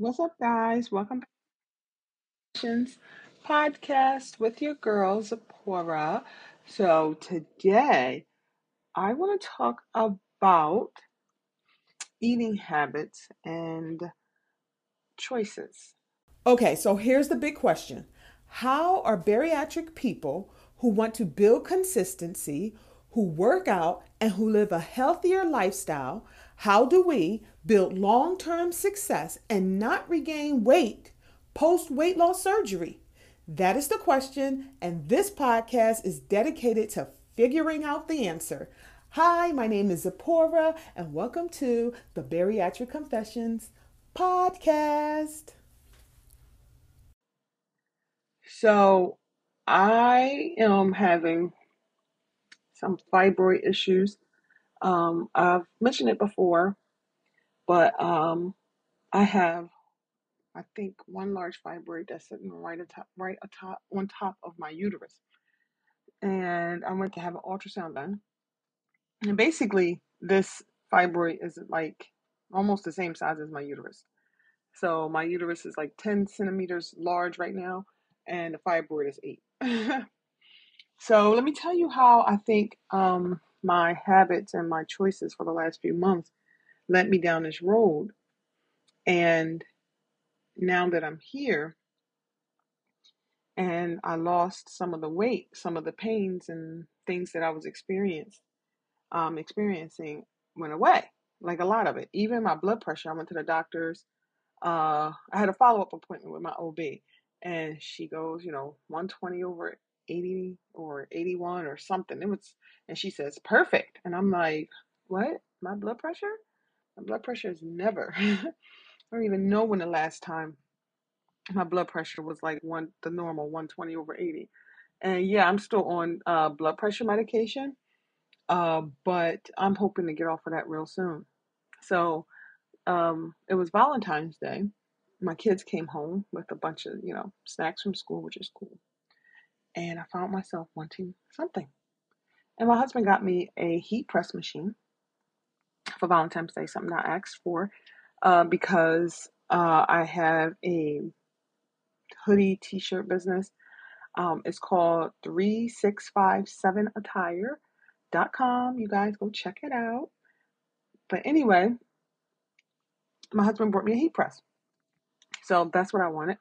What's up, guys? Welcome back to Patience Podcast with your girl, Zipporah. So, today I want to talk about eating habits and choices. Okay, so here's the big question How are bariatric people who want to build consistency, who work out, and who live a healthier lifestyle? How do we build long term success and not regain weight post weight loss surgery? That is the question, and this podcast is dedicated to figuring out the answer. Hi, my name is Zipporah, and welcome to the Bariatric Confessions podcast. So, I am having some fibroid issues. Um, I've mentioned it before, but um, I have, I think, one large fibroid that's sitting right atop, right atop, on top of my uterus, and I went to have an ultrasound done. And basically, this fibroid is like almost the same size as my uterus. So my uterus is like 10 centimeters large right now, and the fibroid is eight. so let me tell you how I think um, my habits and my choices for the last few months led me down this road. And now that I'm here and I lost some of the weight, some of the pains and things that I was experiencing, um, experiencing went away. Like a lot of it. Even my blood pressure, I went to the doctor's. Uh, I had a follow up appointment with my OB, and she goes, you know, 120 over 80 or 81 or something. It was, and she says, perfect. And I'm like, what? My blood pressure? My blood pressure is never. I don't even know when the last time my blood pressure was like one, the normal 120 over 80. And yeah, I'm still on uh, blood pressure medication uh, but I'm hoping to get off of that real soon. So um, it was Valentine's Day. My kids came home with a bunch of, you know, snacks from school, which is cool. And I found myself wanting something. And my husband got me a heat press machine for Valentine's Day, something I asked for uh, because uh, I have a hoodie t shirt business. Um, it's called 3657 Attire dot com. You guys go check it out. But anyway, my husband brought me a heat press. So that's what I wanted.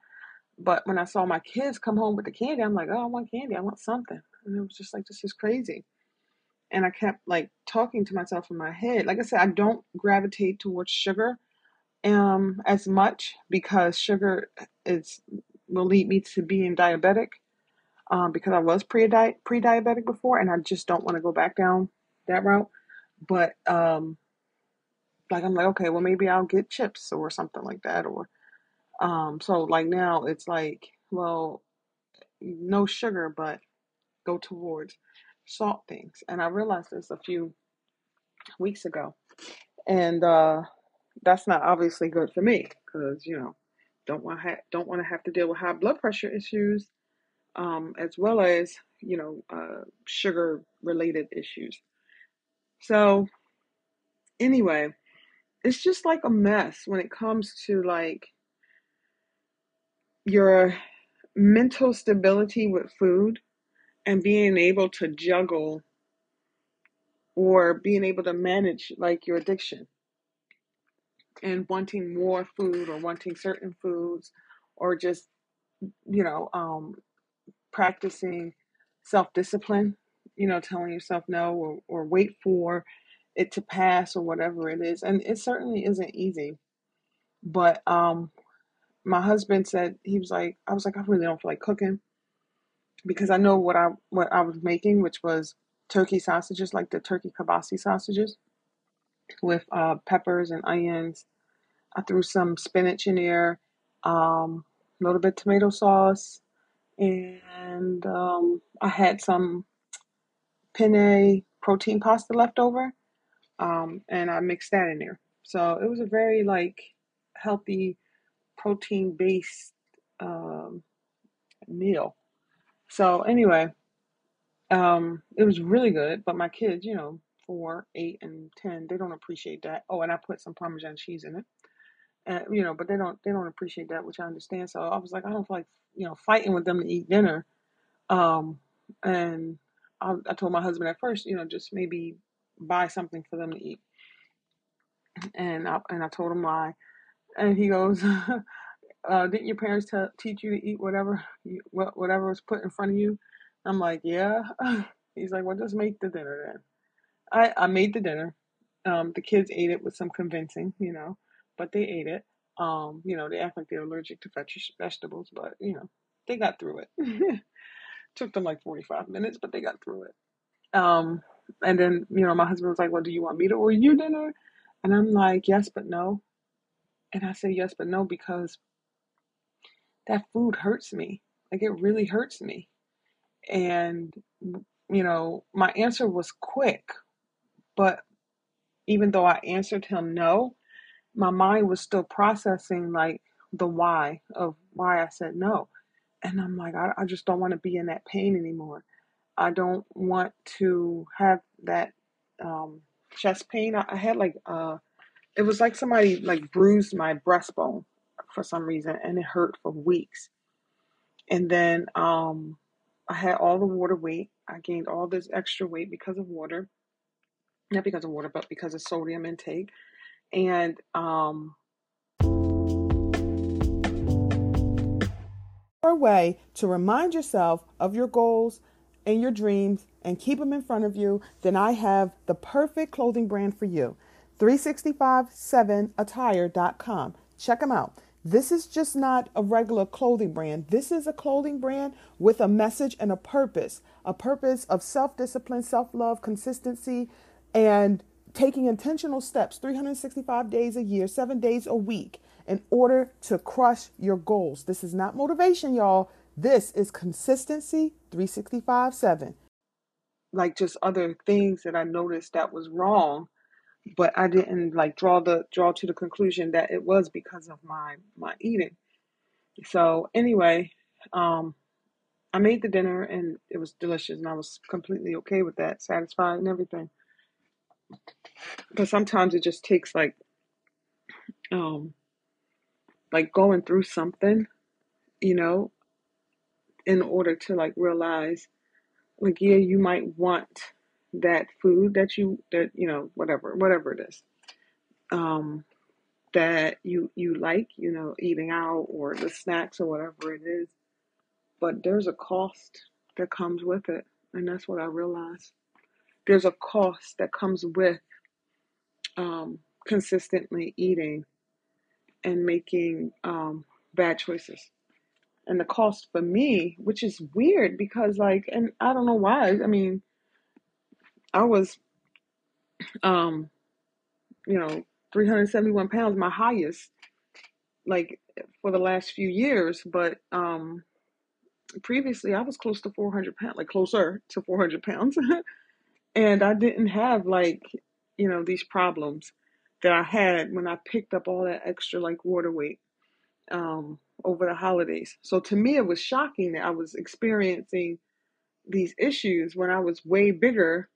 But when I saw my kids come home with the candy, I'm like, oh, I want candy. I want something. And it was just like, this is crazy. And I kept like talking to myself in my head. Like I said, I don't gravitate towards sugar um as much because sugar is will lead me to being diabetic um, because I was pre pre diabetic before, and I just don't want to go back down that route. But um, like I'm like, okay, well maybe I'll get chips or something like that, or um, so like now it's like, well, no sugar, but go towards salt things. And I realized this a few weeks ago, and uh, that's not obviously good for me because you know don't want ha- don't want to have to deal with high blood pressure issues um, as well as you know uh, sugar related issues. So anyway, it's just like a mess when it comes to like your mental stability with food and being able to juggle or being able to manage like your addiction and wanting more food or wanting certain foods or just you know um practicing self discipline, you know, telling yourself no or, or wait for it to pass or whatever it is. And it certainly isn't easy. But um my husband said he was like I was like, I really don't feel like cooking because I know what I what I was making, which was turkey sausages, like the turkey kielbasa sausages with uh, peppers and onions. I threw some spinach in there, um, a little bit tomato sauce, and um, I had some penne protein pasta left over, um, and I mixed that in there. So it was a very like healthy, protein based um, meal. So anyway, um, it was really good. But my kids, you know, four, eight, and ten, they don't appreciate that. Oh, and I put some Parmesan cheese in it, and you know, but they don't they don't appreciate that, which I understand. So I was like, I don't feel like you know fighting with them to eat dinner. Um, and I, I told my husband at first, you know, just maybe buy something for them to eat. And I and I told him why, and he goes, uh, "Didn't your parents tell teach you to eat whatever you, whatever was put in front of you?" I'm like, "Yeah." He's like, "Well, just make the dinner then." I I made the dinner. Um, the kids ate it with some convincing, you know, but they ate it. Um, you know, they act like they're allergic to veg- vegetables, but you know, they got through it. Took them like 45 minutes, but they got through it. Um, and then, you know, my husband was like, Well, do you want me to order you dinner? And I'm like, Yes, but no. And I say yes, but no, because that food hurts me. Like it really hurts me. And, you know, my answer was quick, but even though I answered him no, my mind was still processing like the why of why I said no. And I'm like, I, I just don't want to be in that pain anymore. I don't want to have that um, chest pain. I, I had like, uh, it was like somebody like bruised my breastbone for some reason and it hurt for weeks. And then um, I had all the water weight. I gained all this extra weight because of water. Not because of water, but because of sodium intake. And um, a way to remind yourself of your goals and your dreams and keep them in front of you, then I have the perfect clothing brand for you. 365-7attire.com. Check them out. This is just not a regular clothing brand. This is a clothing brand with a message and a purpose a purpose of self discipline, self love, consistency, and taking intentional steps 365 days a year, seven days a week in order to crush your goals. This is not motivation, y'all. This is consistency 365 7. Like just other things that I noticed that was wrong, but I didn't like draw the draw to the conclusion that it was because of my my eating. So anyway, um I made the dinner and it was delicious and I was completely okay with that, satisfied and everything. But sometimes it just takes like um like going through something, you know, in order to like realize like yeah, you might want that food that you that you know whatever whatever it is um that you you like you know eating out or the snacks or whatever it is. But there's a cost that comes with it and that's what i realized. There's a cost that comes with um consistently eating and making um bad choices. And the cost for me which is weird because like and i don't know why i mean i was um you know 371 pounds my highest like for the last few years but um previously i was close to 400 pounds like closer to 400 pounds. And i didn't have like you know these problems that i had when i picked up all that extra like water weight um over the holidays. So to me it was shocking that i was experiencing these issues when i was way bigger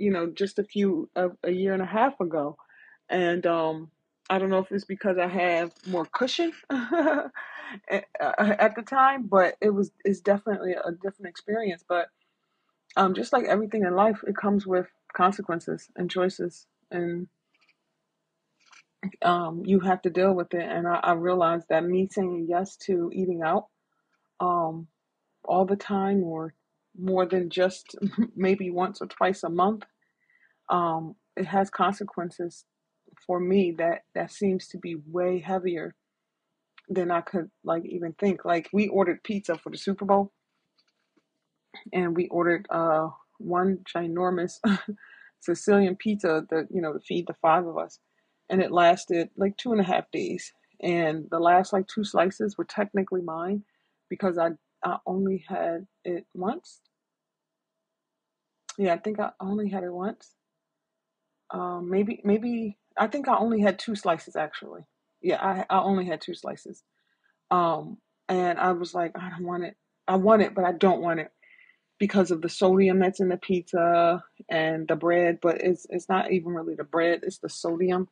you know just a few a, a year and a half ago and um I don't know if it's because I have more cushion at, at the time, but it was it's definitely a different experience. But um, just like everything in life, it comes with consequences and choices, and um, you have to deal with it. And I, I realized that me saying yes to eating out um, all the time, or more than just maybe once or twice a month, um, it has consequences for me that that seems to be way heavier than I could like even think. Like we ordered pizza for the Super Bowl, and we ordered uh one ginormous Sicilian pizza that you know to feed the five of us, and it lasted like two and a half days. And the last like two slices were technically mine because I I only had it once. Yeah, I think I only had it once. Um, maybe maybe I think I only had two slices actually. Yeah, I I only had two slices. Um, and I was like, I don't want it. I want it, but I don't want it because of the sodium that's in the pizza and the bread. But it's it's not even really the bread; it's the sodium.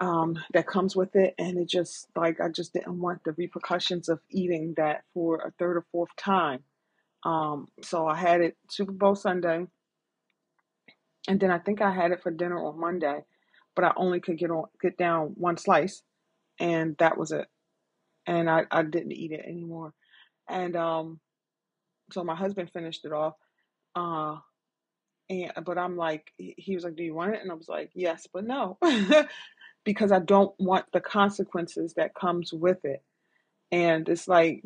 Um, that comes with it, and it just like I just didn't want the repercussions of eating that for a third or fourth time. Um, so I had it Super Bowl Sunday, and then I think I had it for dinner on Monday, but I only could get on get down one slice, and that was it. And I, I didn't eat it anymore. And um, so my husband finished it off. Uh, and but I'm like, he he was like, "Do you want it?" And I was like, "Yes, but no," because I don't want the consequences that comes with it. And it's like,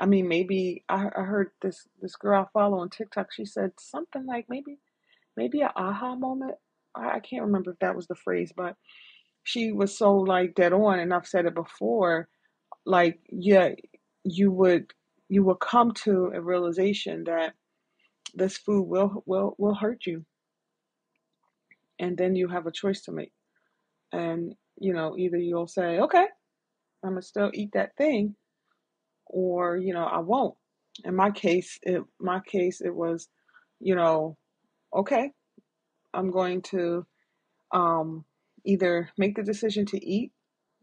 I mean, maybe I, I heard this this girl I follow on TikTok. She said something like maybe maybe an aha moment. I, I can't remember if that was the phrase, but she was so like dead on. And I've said it before. Like, yeah, you would you will come to a realization that this food will will will hurt you, and then you have a choice to make. And you know, either you'll say, okay, I'm gonna still eat that thing, or you know, I won't. In my case, it my case it was, you know, okay, I'm going to um, either make the decision to eat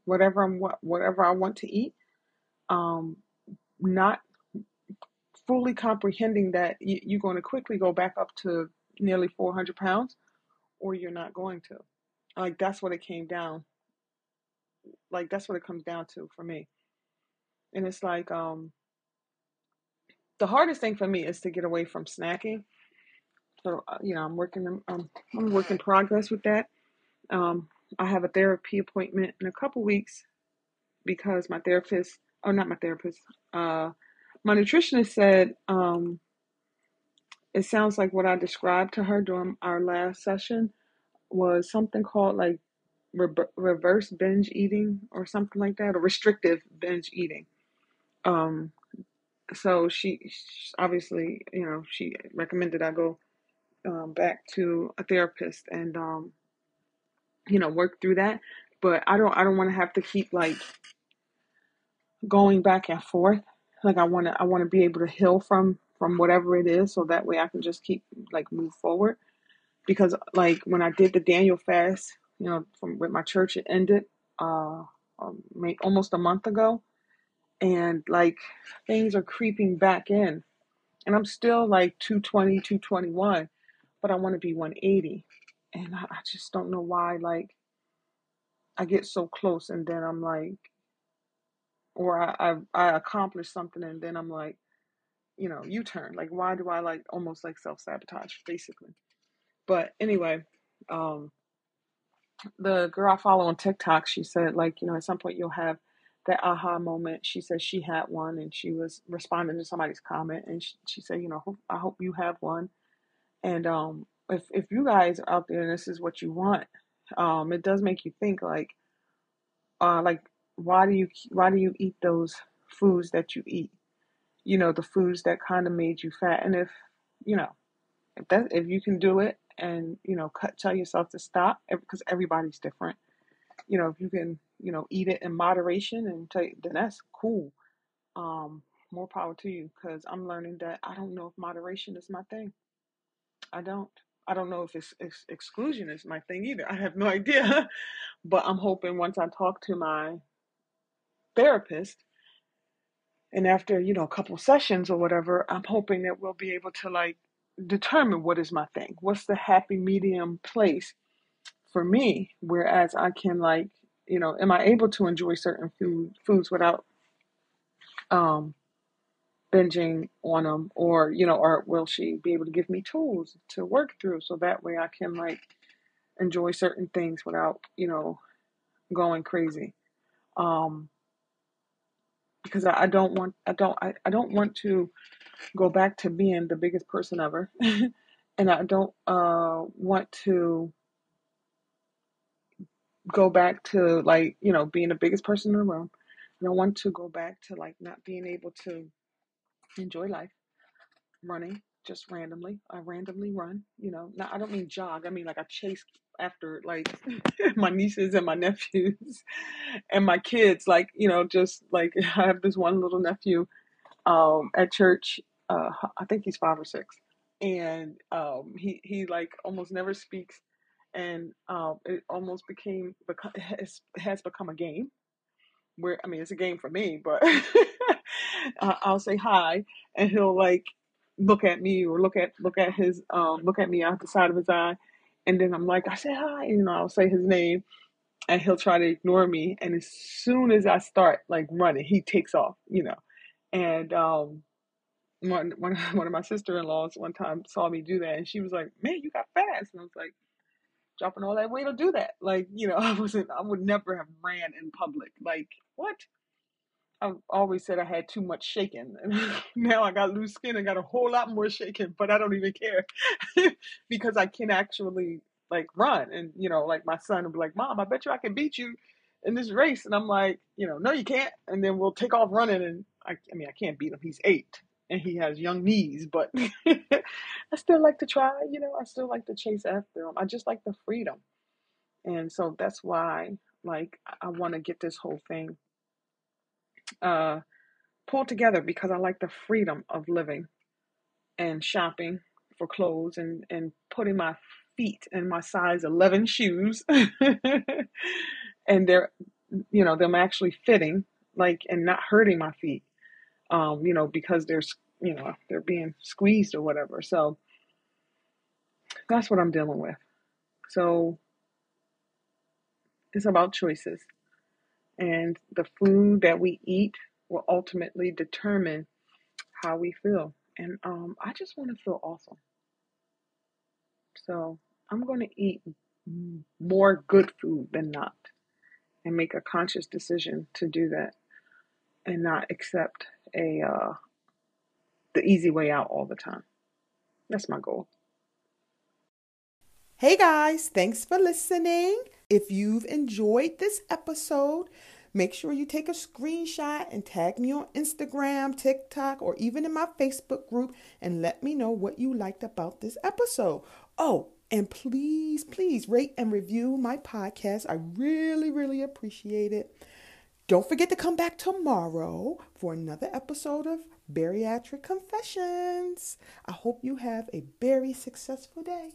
whatever I'm what whatever I want to eat, um, not fully comprehending that you're going to quickly go back up to nearly 400 pounds, or you're not going to. Like that's what it came down. Like that's what it comes down to for me. And it's like um, the hardest thing for me is to get away from snacking. So uh, you know, I'm working. Um, I'm a work in progress with that. Um, I have a therapy appointment in a couple weeks because my therapist, oh, not my therapist, uh, my nutritionist said um, it sounds like what I described to her during our last session was something called like re- reverse binge eating or something like that, or restrictive binge eating. Um, so she, she obviously, you know, she recommended I go um, back to a therapist and um, you know work through that. But I don't, I don't want to have to keep like going back and forth. Like I want to, I want to be able to heal from from whatever it is, so that way I can just keep like move forward. Because like when I did the Daniel fast, you know, from with my church, it ended uh um, almost a month ago, and like things are creeping back in, and I'm still like 220, 221, but I want to be 180, and I, I just don't know why. Like I get so close, and then I'm like, or I I, I accomplish something, and then I'm like you know, U turn. Like, why do I like almost like self sabotage, basically? But anyway, um, the girl I follow on TikTok, she said, like, you know, at some point you'll have that aha moment. She said she had one and she was responding to somebody's comment. And she, she said, you know, I hope you have one. And um, if, if you guys are out there and this is what you want, um, it does make you think like, uh, like, why do you, why do you eat those foods that you eat? You know, the foods that kind of made you fat. And if, you know, if that if you can do it and you know cut tell yourself to stop because everybody's different. You know if you can you know eat it in moderation and take then that's cool. Um more power to you because i'm learning that i don't know if moderation is my thing. I don't. I don't know if it's, it's exclusion is my thing either. I have no idea. But i'm hoping once i talk to my therapist and after you know a couple sessions or whatever i'm hoping that we'll be able to like determine what is my thing. What's the happy medium place for me? Whereas i can like you know am i able to enjoy certain food foods without um binging on them or you know or will she be able to give me tools to work through so that way i can like enjoy certain things without you know going crazy? Um because i, I don't want i don't I, I don't want to go back to being the biggest person ever and i don't uh want to go back to like you know being the biggest person in the room I don't want to go back to like not being able to enjoy life, running just randomly. I randomly run, you know. Now I don't mean jog. I mean like I chase after like my nieces and my nephews and my kids. Like you know, just like I have this one little nephew um, at church. Uh, I think he's five or six, and um, he he like almost never speaks and um, it almost became has, has become a game where I mean it's a game for me, but I'll say hi and he'll like look at me or look at look at his um look at me out the side of his eye and then I'm like I say hi and you know I'll say his name and he'll try to ignore me and as soon as I start like running he takes off you know and um one one one of my sister-in-laws one time saw me do that and she was like man you got fast and I was like dropping all that weight to do that like you know I wasn't I would never have ran in public like what I've always said I had too much shaking, and now I got loose skin and got a whole lot more shaking, but I don't even care because I can actually like run. And you know, like my son will be like, "Mom, I bet you I can beat you in this race," and I'm like, you know, no, you can't. And then we'll take off running, and I, I mean, I can't beat him. He's eight and he has young knees, but I still like to try. You know, I still like to chase after him. I just like the freedom, and so that's why, like, I want to get this whole thing uh, pulled together because I like the freedom of living and shopping for clothes and, and putting my feet in my size 11 shoes and they're you know them actually fitting like and not hurting my feet um you know because there's you know they're being squeezed or whatever so that's what i'm dealing with so it's about choices and the food that we eat will ultimately determine how we feel. And um, I just want to feel awesome. So I'm going to eat more good food than not and make a conscious decision to do that and not accept a uh, the easy way out all the time. That's my goal. Hey guys, thanks for listening. If you've enjoyed this episode, make sure you take a screenshot and tag me on Instagram, TikTok, or even in my Facebook group and let me know what you liked about this episode. Oh, and please, please rate and review my podcast. I really, really appreciate it. Don't forget to come back tomorrow for another episode of Bariatric Confessions. I hope you have a very successful day.